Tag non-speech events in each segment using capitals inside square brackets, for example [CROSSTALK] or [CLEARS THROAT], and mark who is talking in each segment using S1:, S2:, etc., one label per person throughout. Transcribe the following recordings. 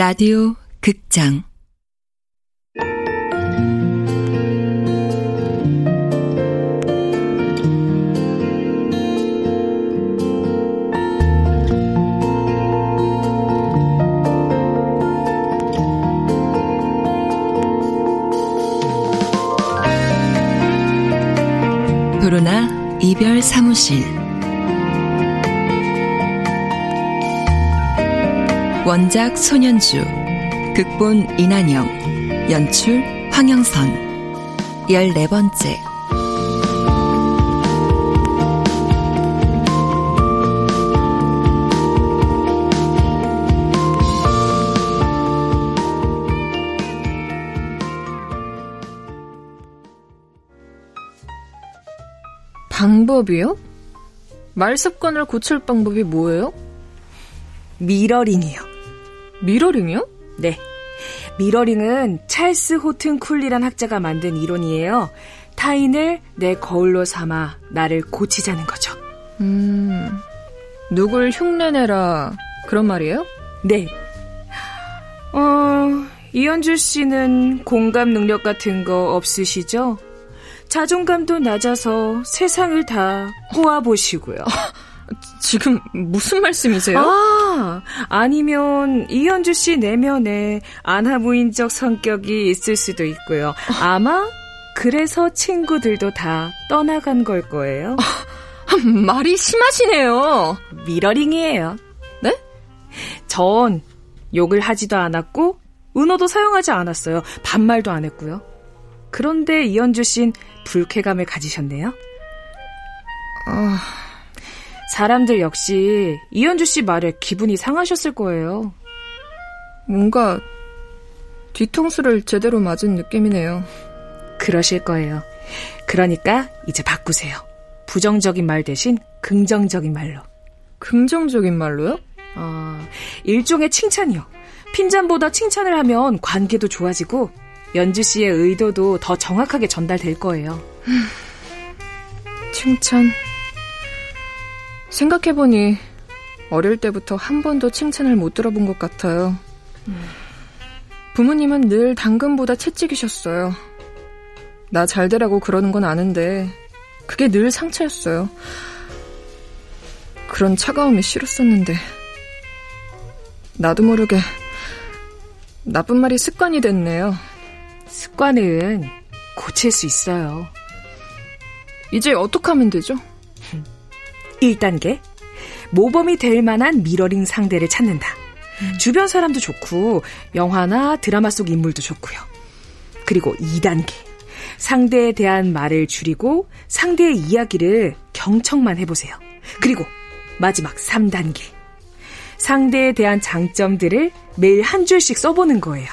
S1: 라디오 극장. 도로나 이별 사무실 원작 손현주, 극본 이난영, 연출 황영선, 열네 번째.
S2: 방법이요? 말 습관을 고칠 방법이 뭐예요?
S3: 미러링이요.
S2: 미러링이요?
S3: 네. 미러링은 찰스 호튼 쿨리란 학자가 만든 이론이에요. 타인을 내 거울로 삼아 나를 고치자는 거죠.
S2: 음, 누굴 흉내내라 그런 말이에요?
S3: 네. 어, 이현주 씨는 공감 능력 같은 거 없으시죠? 자존감도 낮아서 세상을 다 꼬아보시고요. [LAUGHS]
S2: 지금 무슨 말씀이세요?
S3: 아, 아니면 이현주 씨 내면에 안하무인적 성격이 있을 수도 있고요. 아마 그래서 친구들도 다 떠나간 걸 거예요.
S2: 말이 심하시네요.
S3: 미러링이에요.
S2: 네?
S3: 전 욕을 하지도 않았고 은어도 사용하지 않았어요. 반말도 안 했고요. 그런데 이현주 씨는 불쾌감을 가지셨네요.
S2: 아...
S3: 사람들 역시 이현주 씨 말에 기분이 상하셨을 거예요.
S2: 뭔가 뒤통수를 제대로 맞은 느낌이네요.
S3: 그러실 거예요. 그러니까 이제 바꾸세요. 부정적인 말 대신 긍정적인 말로.
S2: 긍정적인 말로요?
S3: 어, 일종의 칭찬이요. 핀잔보다 칭찬을 하면 관계도 좋아지고 연주 씨의 의도도 더 정확하게 전달될 거예요.
S2: 칭찬. 생각해보니 어릴 때부터 한 번도 칭찬을 못 들어본 것 같아요. 부모님은 늘 당근보다 채찍이셨어요. 나 잘 되라고 그러는 건 아는데 그게 늘 상처였어요. 그런 차가움이 싫었었는데 나도 모르게 나쁜 말이 습관이 됐네요.
S3: 습관은 고칠 수 있어요.
S2: 이제 어떻게 하면 되죠?
S3: 1단계. 모범이 될 만한 미러링 상대를 찾는다. 음. 주변 사람도 좋고, 영화나 드라마 속 인물도 좋고요. 그리고 2단계. 상대에 대한 말을 줄이고, 상대의 이야기를 경청만 해보세요. 그리고 마지막 3단계. 상대에 대한 장점들을 매일 한 줄씩 써보는 거예요.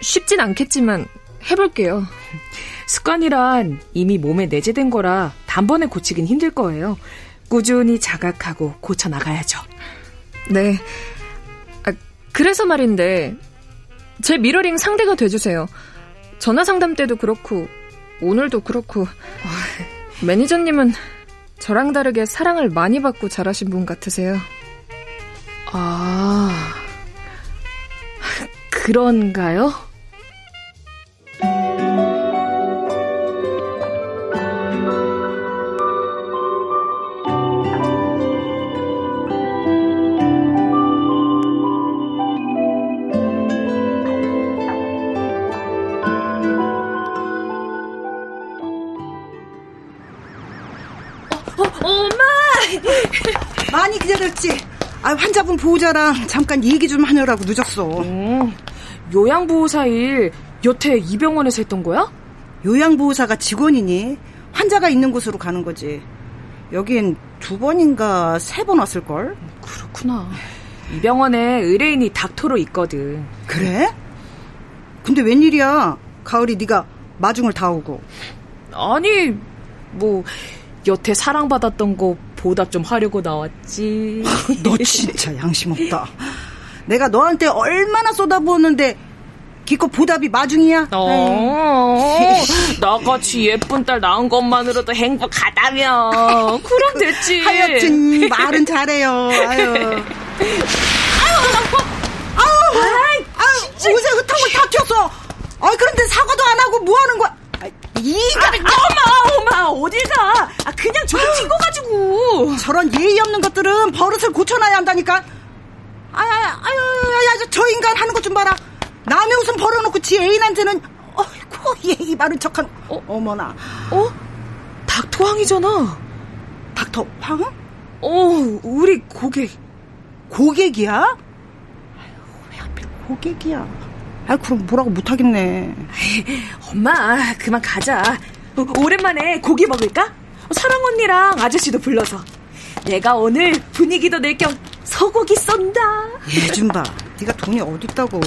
S2: 쉽진 않겠지만, 해볼게요.
S3: 습관이란 이미 몸에 내재된 거라 단번에 고치긴 힘들 거예요. 꾸준히 자각하고 고쳐 나가야죠.
S2: 네. 아, 그래서 말인데 제 미러링 상대가 돼주세요. 전화 상담 때도 그렇고 오늘도 그렇고 매니저님은 저랑 다르게 사랑을 많이 받고 자라신 분 같으세요.
S3: 아 그런가요?
S4: 많이 기다렸지? 아, 환자분 보호자랑 잠깐 얘기 좀 하느라고 늦었어.
S3: 음, 요양보호사 일 여태 이 병원에서 했던 거야?
S4: 요양보호사가 직원이니 환자가 있는 곳으로 가는 거지. 여긴 두 번인가 세 번 왔을걸?
S3: 그렇구나. 이 병원에 의뢰인이 닥터로 있거든.
S4: 그래? 근데 웬일이야? 가을이 네가 마중을 다 오고.
S3: 아니, 뭐 여태 사랑받았던 거 보답 좀 하려고 나왔지. [LAUGHS]
S4: 너 진짜 양심 없다. 내가 너한테 얼마나 쏟아부었는데 기껏 보답이 마중이야?
S3: 어, [LAUGHS] 나같이 예쁜 딸 낳은 것만으로도 행복하다며. 그럼 됐지. [LAUGHS]
S4: 하여튼 말은 잘해요. 아유. 아유 아우, 아우, 옷에 흙탕물 다 튀었어. 아, 그런데 사과도 안 하고 뭐 하는 거야?
S3: 이가 엄마 엄마 어딜 가? 아 그냥 저기 튄거 가지고.
S4: 저런 예의 없는 것들은 버릇을 고쳐놔야 한다니까. 아유, 아유, 아유, 저 인간 하는 것 좀 봐라. 남의 옷은 버려놓고 지 애인한테는 어이구 예의 바른 척한. 어, 어머나.
S3: 어? 닥터황이잖아.
S4: 닥터 황?
S3: 어, 우리 고객.
S4: 고객이야? 아유, 왜 하필 고객이야? 아, 그럼 뭐라고 못하겠네.
S3: 엄마, 그만 가자. 오랜만에 고기 먹을까? 사랑 언니랑 아저씨도 불러서. 내가 오늘 분위기도 낼 겸 소고기 쏜다.
S4: 요즘 봐. 네가 돈이 어딨다고.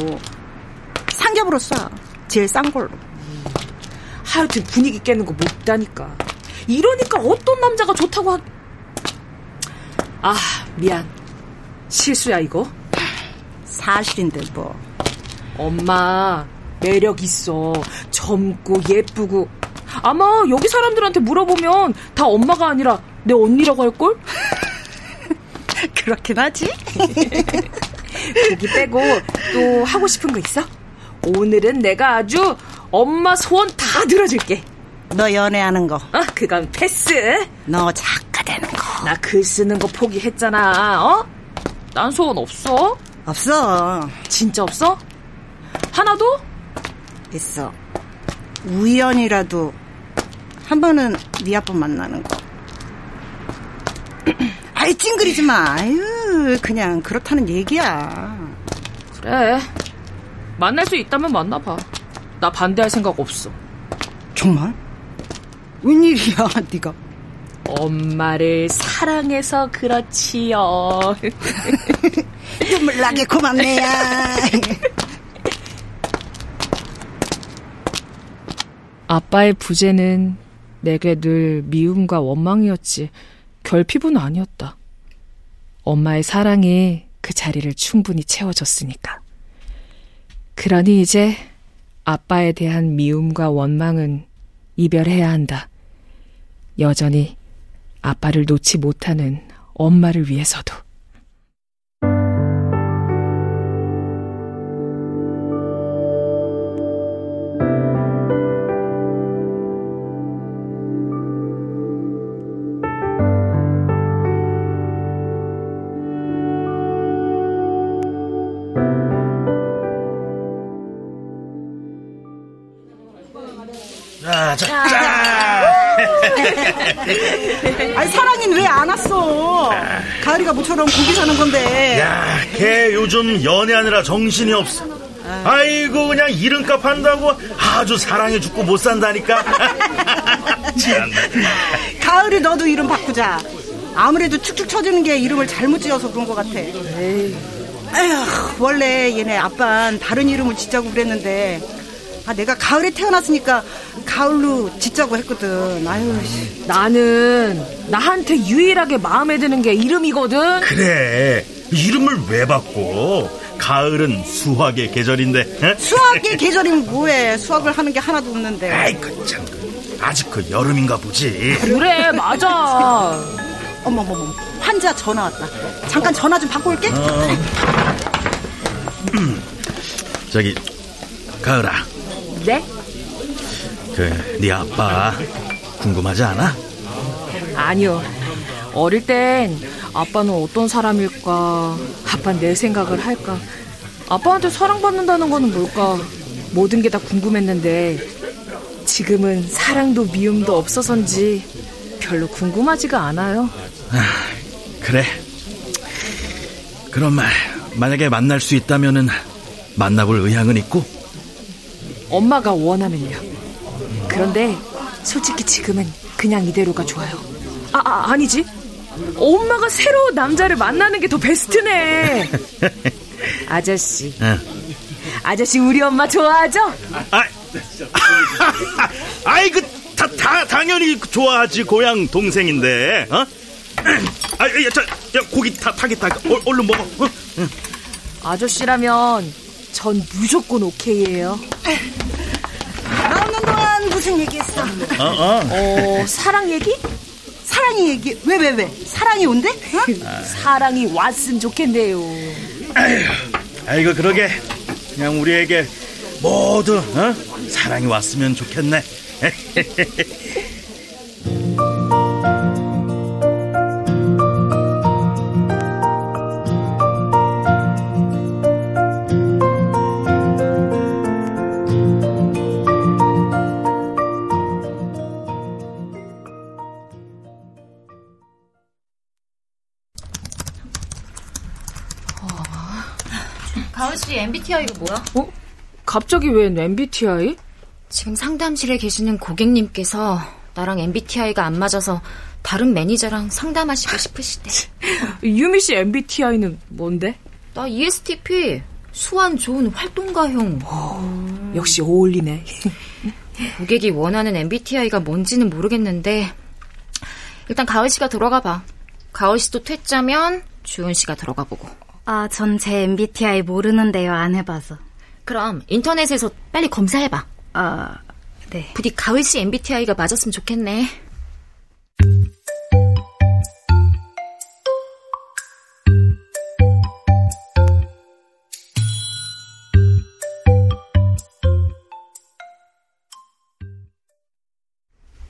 S4: 삼겹으로 쏴. 제일 싼 걸로.
S3: 하여튼 분위기 깨는 거 못다니까. 이러니까 어떤 남자가 좋다고 하... 아, 미안. 실수야, 이거.
S4: 사실인데 뭐.
S3: 엄마, 매력 있어. 젊고 예쁘고. 아마 여기 사람들한테 물어보면 다 엄마가 아니라 내 언니라고 할걸? [LAUGHS]
S4: 그렇긴 하지. [LAUGHS]
S3: 고기 빼고 또 하고 싶은 거 있어? 오늘은 내가 아주 엄마 소원 다 들어줄게.
S4: 너 연애하는 거.
S3: 어, 그건 패스.
S4: 너 작가 되는 거.
S3: 나 글 쓰는 거 포기했잖아. 어? 난 소원 없어.
S4: 없어.
S3: 진짜 없어? 하나도?
S4: 있어. 우연이라도 한 번은 네 아빠 만나는 거. [CLEARS THROAT] 아이 찡그리지 마. 아유 그냥 그렇다는 얘기야.
S3: 그래. 만날 수 있다면 만나봐. 나 반대할 생각 없어.
S4: 정말? 웬일이야 네가?
S3: 엄마를 사랑해서 그렇지요. [LAUGHS]
S4: 눈물 나게 고맙네야. [LAUGHS]
S3: 아빠의 부재는 내게 늘 미움과 원망이었지 결핍은 아니었다. 엄마의 사랑이 그 자리를 충분히 채워줬으니까. 그러니 이제 아빠에 대한 미움과 원망은 이별해야 한다. 여전히 아빠를 놓지 못하는 엄마를 위해서도.
S4: 안 왔어? 가을이가 모처럼 고기 사는 건데.
S5: 야, 걔 요즘 연애하느라 정신이 없어. 아이고 그냥 이름값 한다고 아주 사랑해 죽고 못 산다니까. [LAUGHS] 참.
S4: 가을이 너도 이름 바꾸자. 아무래도 축축 처지는 게 이름을 잘못 지어서 그런 것 같아. 에휴, 원래 얘네 아빠는 다른 이름을 짓자고 그랬는데 아, 내가 가을에 태어났으니까 가을로 짓자고 했거든. 아유, 씨.
S3: 나는 나한테 유일하게 마음에 드는 게 이름이거든.
S5: 그래 이름을 왜 바꿔? 가을은 수학의 계절인데. 에?
S4: 수학의 [LAUGHS] 계절이면 뭐해? 수학을 하는 게 하나도 없는데.
S5: 아이 그참 아직 그 여름인가 보지.
S3: 그래, 맞아. [LAUGHS]
S4: 어머머머, 환자 전화 왔다. 잠깐 전화 좀 받고 올게.
S5: 저기 가을아,
S3: 네?
S5: 그 네 아빠 궁금하지 않아?
S3: 아니요. 어릴 땐 아빠는 어떤 사람일까? 아빠는 내 생각을 할까? 아빠한테 사랑받는다는 거는 뭘까? 모든 게 다 궁금했는데 지금은 사랑도 미움도 없어서인지 별로 궁금하지가 않아요.
S5: 그래. 그런 말 만약에 만날 수 있다면은 만나볼 의향은 있고.
S3: 엄마가 원하면요. 그런데 솔직히 지금은 그냥 이대로가 좋아요. 아, 아 아니지. 엄마가 새로 남자를 만나는 게 더 베스트네. [LAUGHS] 아저씨.
S5: 응.
S3: 아저씨 우리 엄마 좋아하죠?
S5: 아, [LAUGHS] 아이 그 다, 다 당연히 좋아하지 고향 동생인데. 어? 아, 야, 저, 야, 고기 다 타겠다. 얼, 얼른 먹어. 어?
S3: 아저씨라면 전 무조건 오케이예요.
S4: 나오는 동안 무슨 얘기했어?
S5: 어, 어.
S3: 어, 사랑 얘기?
S4: 사랑이 얘기. 왜, 왜, 왜? 사랑이 온대? 어?
S3: 사랑이 왔으면 좋겠네요.
S5: 아이고 그러게 그냥 우리에게 모두 어? 사랑이 왔으면 좋겠네. [LAUGHS]
S6: 가은 씨 MBTI가 뭐야?
S3: 어? 갑자기 웬 MBTI?
S6: 지금 상담실에 계시는 고객님께서 나랑 MBTI가 안 맞아서 다른 매니저랑 상담하시고 싶으시대.
S3: 유미 씨 MBTI는 뭔데?
S6: 나 ESTP 수완 좋은 활동가형.
S3: 오, 역시 어울리네. [LAUGHS]
S6: 고객이 원하는 MBTI가 뭔지는 모르겠는데 일단 가을 씨가 들어가 봐. 가을 씨도 퇴짜면 주은 씨가 들어가 보고.
S7: 아, 전 제 MBTI 모르는데요. 안 해봐서.
S6: 그럼 인터넷에서 빨리 검사해봐.
S7: 아, 네.
S6: 부디 가을 씨 MBTI가 맞았으면 좋겠네.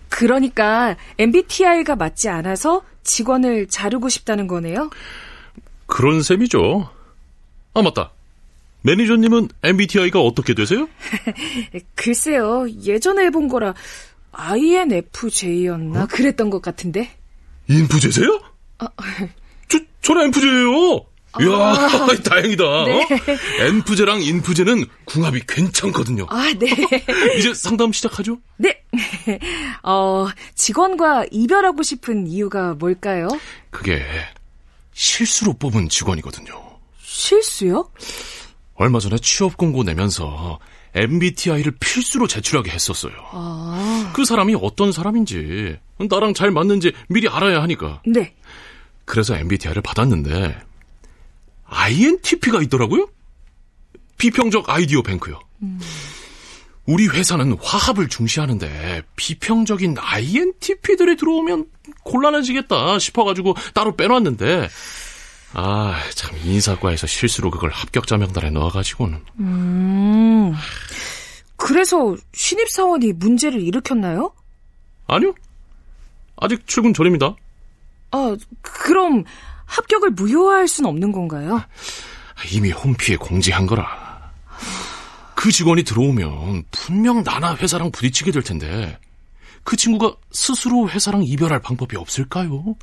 S3: 그러니까 MBTI가 맞지 않아서 직원을 자르고 싶다는 거네요?
S8: 그런 셈이죠. 아, 맞다. 매니저님은 MBTI가 어떻게 되세요? [LAUGHS]
S3: 글쎄요, 예전에 해본 거라 INFJ였나? 그랬던 것 같은데.
S8: 인프제세요?
S3: 아, [LAUGHS]
S8: 저, 저는 엔프제예요. 이야, [LAUGHS] 다행이다.
S3: 네.
S8: 어? 엔프제랑 인프제는 궁합이 괜찮거든요.
S3: 아, 네.
S8: 이제 상담 시작하죠?
S3: 네. 어, 직원과 이별하고 싶은 이유가 뭘까요?
S8: 그게 실수로 뽑은 직원이거든요.
S3: 실수요?
S8: 얼마 전에 취업 공고 내면서 MBTI를 필수로 제출하게 했었어요.
S3: 아.
S8: 그 사람이 어떤 사람인지, 나랑 잘 맞는지 미리 알아야 하니까.
S3: 네.
S8: 그래서 MBTI를 받았는데, INTP가 있더라고요? 비평적 아이디어 뱅크요.
S3: 음.
S8: 우리 회사는 화합을 중시하는데, 비평적인 INTP들이 들어오면 곤란해지겠다 싶어가지고 따로 빼놨는데, 아, 참, 인사과에서 실수로 그걸 합격자 명단에 넣어가지고는.
S3: 음. 그래서 신입사원이 문제를 일으켰나요?
S8: 아니요. 아직 출근 전입니다.
S3: 아, 그럼 합격을 무효화할 순 없는 건가요?
S8: 이미 홈피에 공지한 거라. 그 직원이 들어오면 분명 나나 회사랑 부딪히게 될 텐데, 그 친구가 스스로 회사랑 이별할 방법이 없을까요?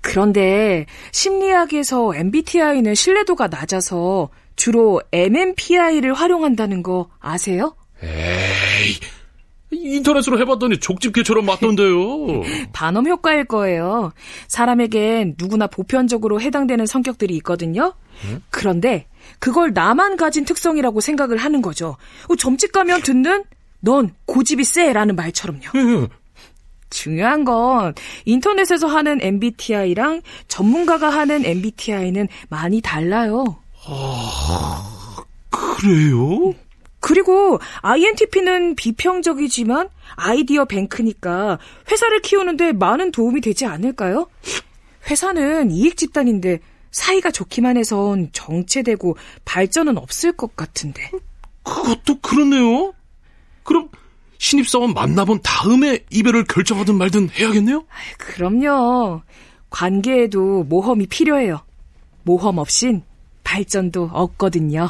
S3: 그런데 심리학에서 MBTI는 신뢰도가 낮아서 주로 MMPI를 활용한다는 거 아세요?
S8: 에이, 인터넷으로 해봤더니 족집게처럼 맞던데요. [LAUGHS]
S3: 반음 효과일 거예요. 사람에겐 누구나 보편적으로 해당되는 성격들이 있거든요. 그런데 그걸 나만 가진 특성이라고 생각을 하는 거죠. 어, 점집 가면 듣는 넌 고집이 세라는 말처럼요.
S8: 예,
S3: 중요한 건 인터넷에서 하는 MBTI랑 전문가가 하는 MBTI는 많이 달라요.
S8: 그래요?
S3: 그리고 INTP는 비평적이지만 아이디어 뱅크니까 회사를 키우는데 많은 도움이 되지 않을까요? 회사는 이익 집단인데 사이가 좋기만 해선 정체되고 발전은 없을 것 같은데.
S8: 그것도 그렇네요. 그럼 신입사원 만나본 다음에 이별을 결정하든 말든 해야겠네요?
S3: 그럼요. 관계에도 모험이 필요해요. 모험 없인 발전도 없거든요.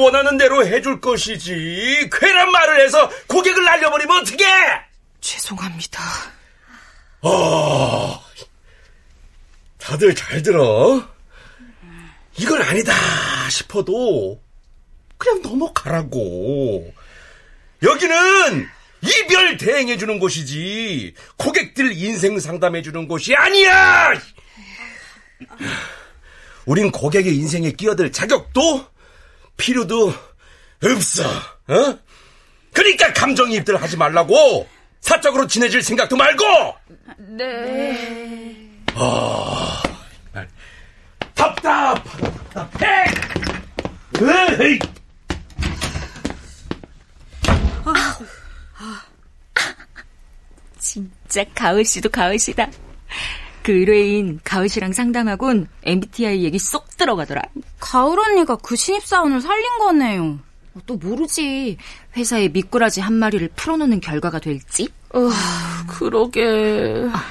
S9: 원하는 대로 해줄 것이지. 괜한 말을 해서 고객을 날려버리면 어떡해!
S3: 죄송합니다.
S9: 어, 다들 잘 들어. 이건 아니다 싶어도 그냥 넘어가라고. 여기는 이별 대행해 주는 곳이지 고객들 인생 상담해 주는 곳이 아니야! 우린 고객의 인생에 끼어들 자격도 필요도 없어. 어? 그러니까 감정이입들 하지 말라고. 사적으로 친해질 생각도 말고!
S3: 네.
S9: 아, 답답! 답답해! 에이!
S6: 진짜 가을 씨도 가을 씨다. 그 의뢰인 가을 씨랑 상담하곤 MBTI 얘기 쏙 들어가더라.
S7: 가을 언니가 그 신입사원을 살린 거네요.
S6: 어, 또 모르지. 회사에 미꾸라지 한 마리를 풀어놓는 결과가 될지.
S3: 어, 그러게.
S6: 아,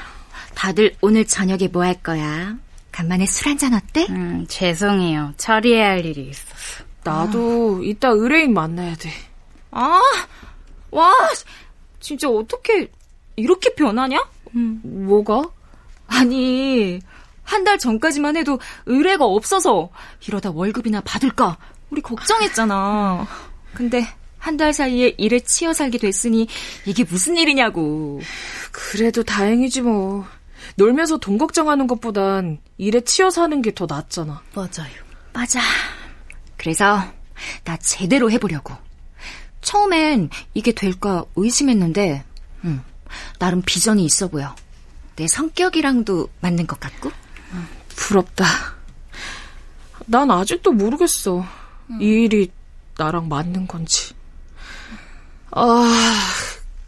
S6: 다들 오늘 저녁에 뭐 할 거야? 간만에 술 한잔 어때?
S7: 음, 죄송해요. 처리해야 할 일이 있어서.
S3: 나도 아. 이따 의뢰인 만나야 돼.
S6: 아, 와, 진짜 어떻게 이렇게 변하냐?
S3: 음, 뭐가?
S6: 아니, 한 달 전까지만 해도 의뢰가 없어서 이러다 월급이나 받을까 우리 걱정했잖아. 근데 한 달 사이에 일에 치여 살게 됐으니 이게 무슨 일이냐고.
S3: 그래도 다행이지 뭐. 놀면서 돈 걱정하는 것보단 일에 치여 사는 게 더 낫잖아.
S6: 맞아요. 맞아. 그래서 나 제대로 해보려고. 처음엔 이게 될까 의심했는데, 음, 나름 비전이 있어 보여. 내 성격이랑도 맞는 것 같고?
S3: 부럽다. 난 아직도 모르겠어. 음. 이 일이 나랑 맞는 건지. 아,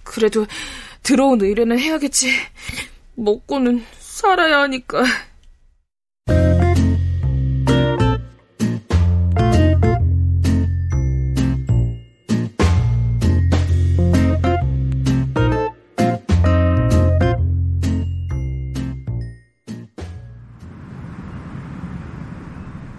S3: 그래도 들어온 의뢰는 해야겠지. 먹고는 살아야 하니까.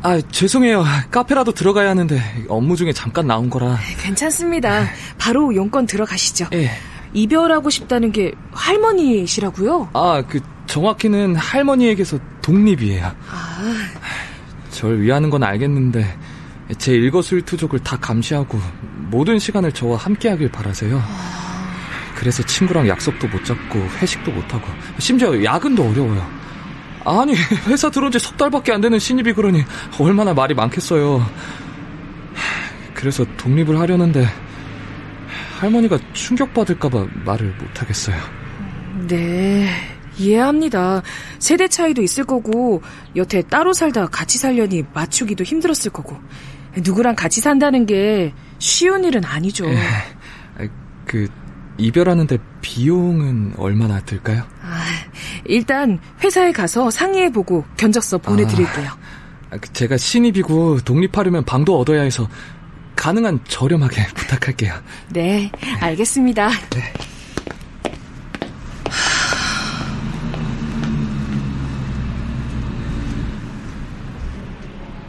S10: 아, 죄송해요. 카페라도 들어가야 하는데 업무 중에 잠깐 나온 거라.
S3: 괜찮습니다. 바로 용건 들어가시죠.
S10: 예.
S3: 이별하고 싶다는 게 할머니시라고요?
S10: 아, 그 정확히는 할머니에게서 독립이에요.
S3: 아.
S10: 절 위하는 건 알겠는데 제 일거수일투족을 다 감시하고 모든 시간을 저와 함께하길 바라세요. 아. 그래서 친구랑 약속도 못 잡고 회식도 못 하고 심지어 야근도 어려워요. 아니 회사 들어온 지 석 달밖에 안 되는 신입이 그러니 얼마나 말이 많겠어요. 그래서 독립을 하려는데 할머니가 충격받을까봐 말을 못하겠어요.
S3: 네, 이해합니다. 세대 차이도 있을 거고 여태 따로 살다 같이 살려니 맞추기도 힘들었을 거고 누구랑 같이 산다는 게 쉬운 일은 아니죠. 에,
S10: 그 이별하는데 비용은 얼마나 들까요?
S3: 아, 일단 회사에 가서 상의해보고 견적서 보내드릴게요.
S10: 아, 그 제가 신입이고 독립하려면 방도 얻어야 해서 가능한 저렴하게 [LAUGHS] 부탁할게요.
S3: 네, 알겠습니다.
S10: 네.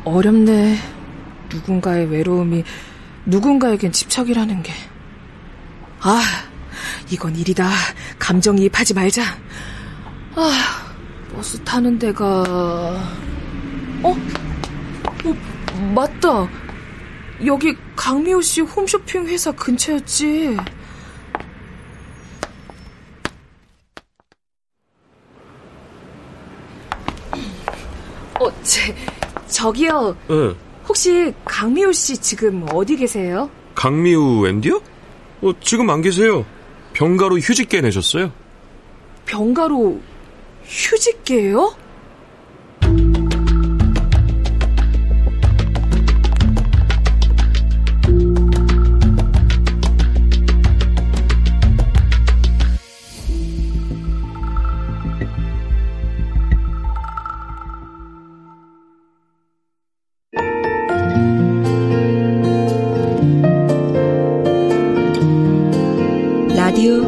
S3: 어렵네. 누군가의 외로움이 누군가에겐 집착이라는 게. 아, 이건 일이다. 감정이입하지 말자. 아, 버스 타는 데가... 어? 어, 맞다. 여기 강미호 씨 홈쇼핑 회사 근처였지. 어, 제, 저기요.
S11: 네.
S3: 혹시 강미호 씨 지금 어디 계세요?
S11: 강미우 앤디요? 어, 지금 안 계세요. 병가로 휴직계 내셨어요?
S3: 병가로 휴직계요?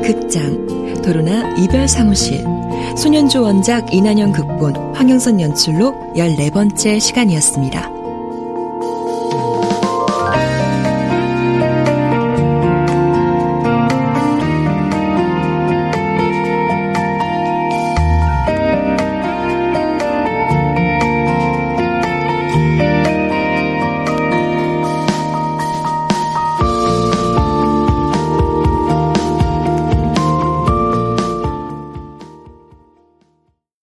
S12: 극장 도로나 이별 사무실 소년조 원작 이난영 극본 황영선 연출로 14번째 시간이었습니다.